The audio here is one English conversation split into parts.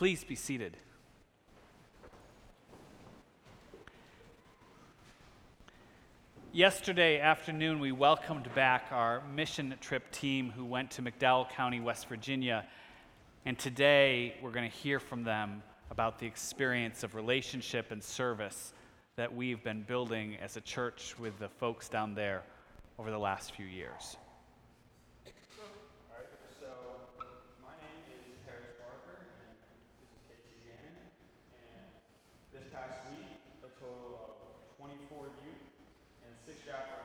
Please be seated. Yesterday afternoon, we welcomed back our mission trip team who went to McDowell County, West Virginia. And today, we're going to hear from them about the experience of relationship and service that we've been building as a church with the folks down there over the last few years. past week a total of 24 youth and six chaperones.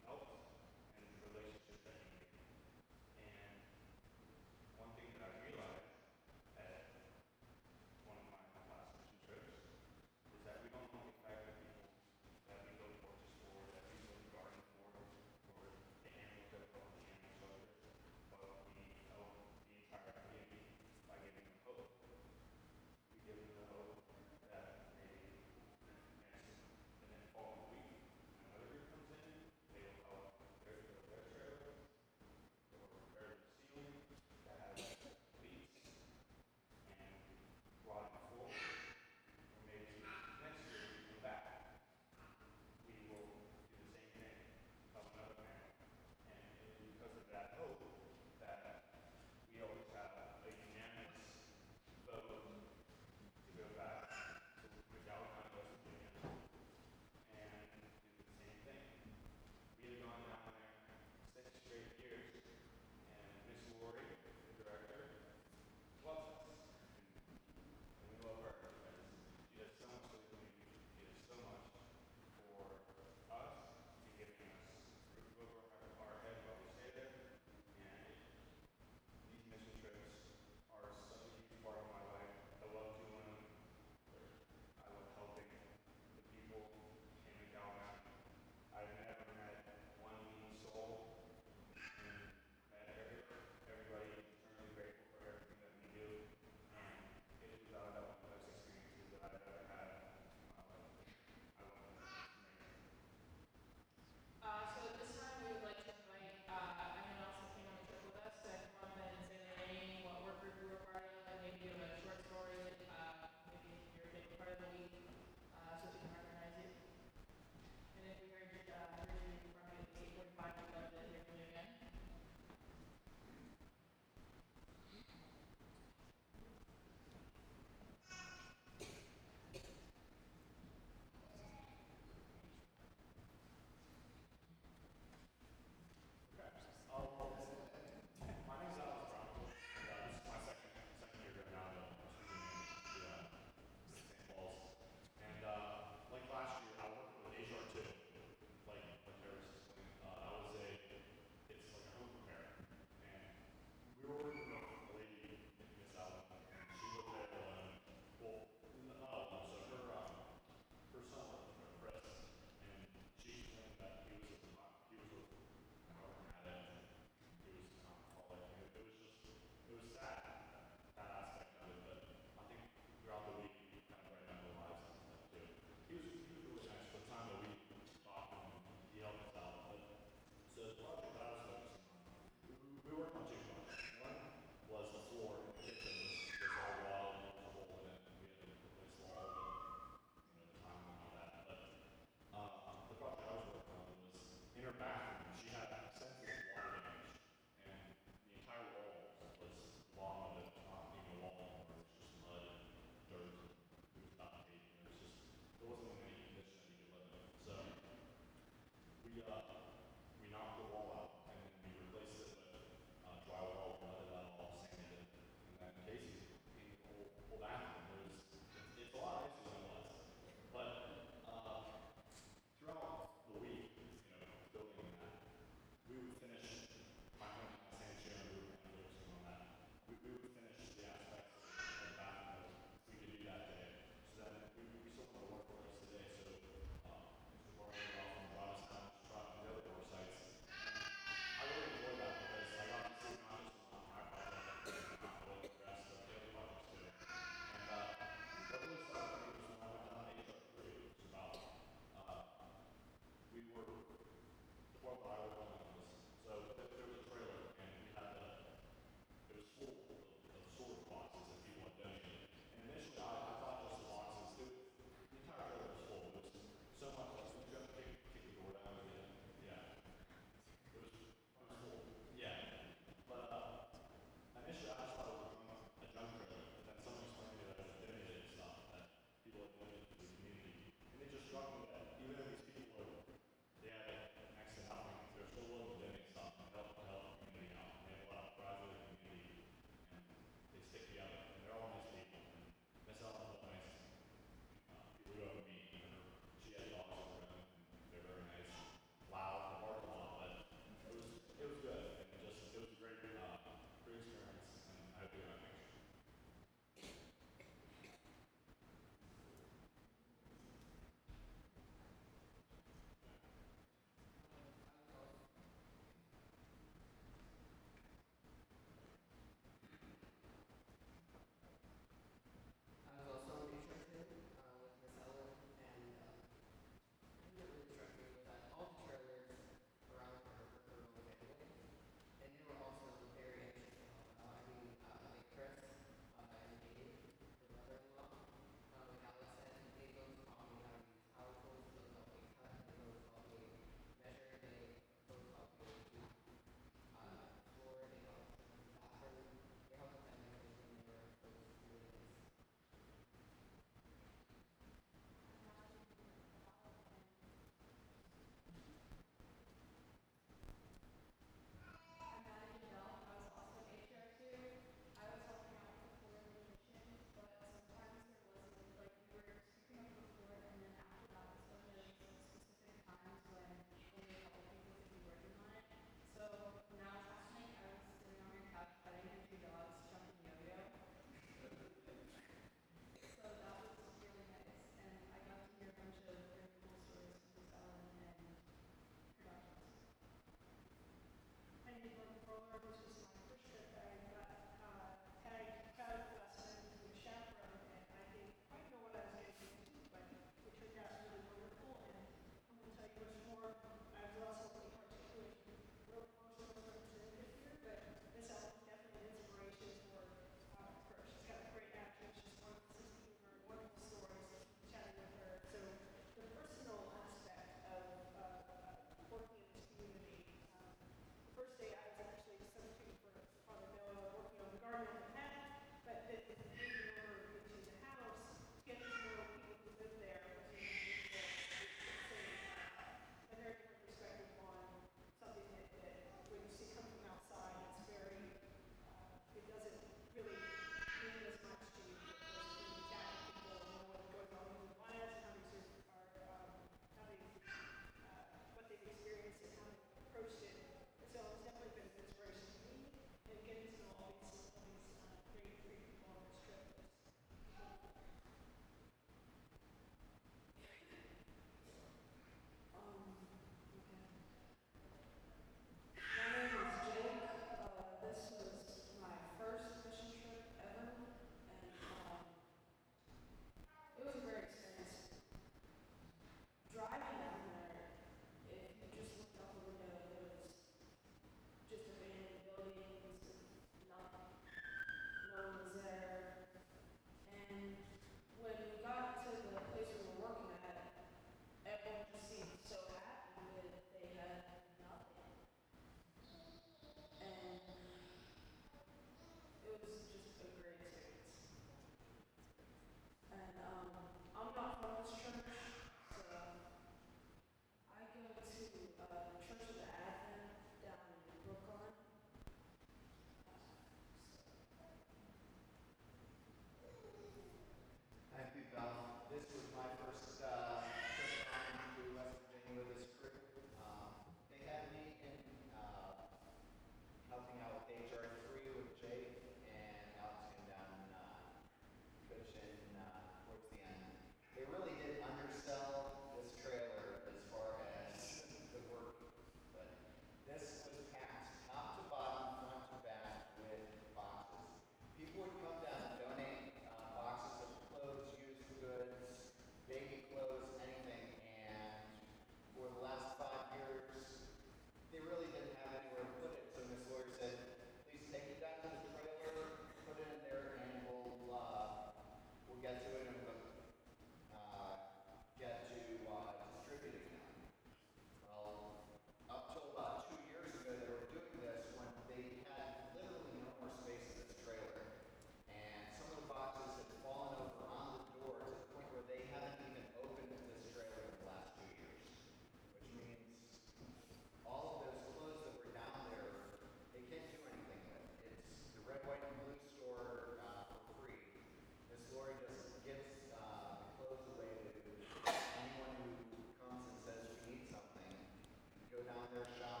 their shop.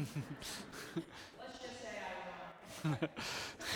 Let's just say I won.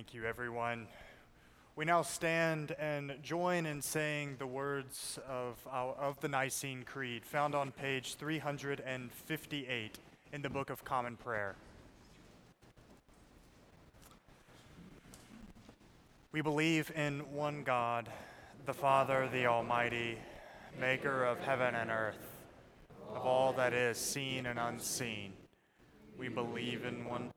Thank you, everyone. We now stand and join in saying the words of, our, of the Nicene Creed, found on page 358 in the Book of Common Prayer. We believe in one God, the Father, the Almighty, maker of heaven and earth, of all that is seen and unseen. We believe in one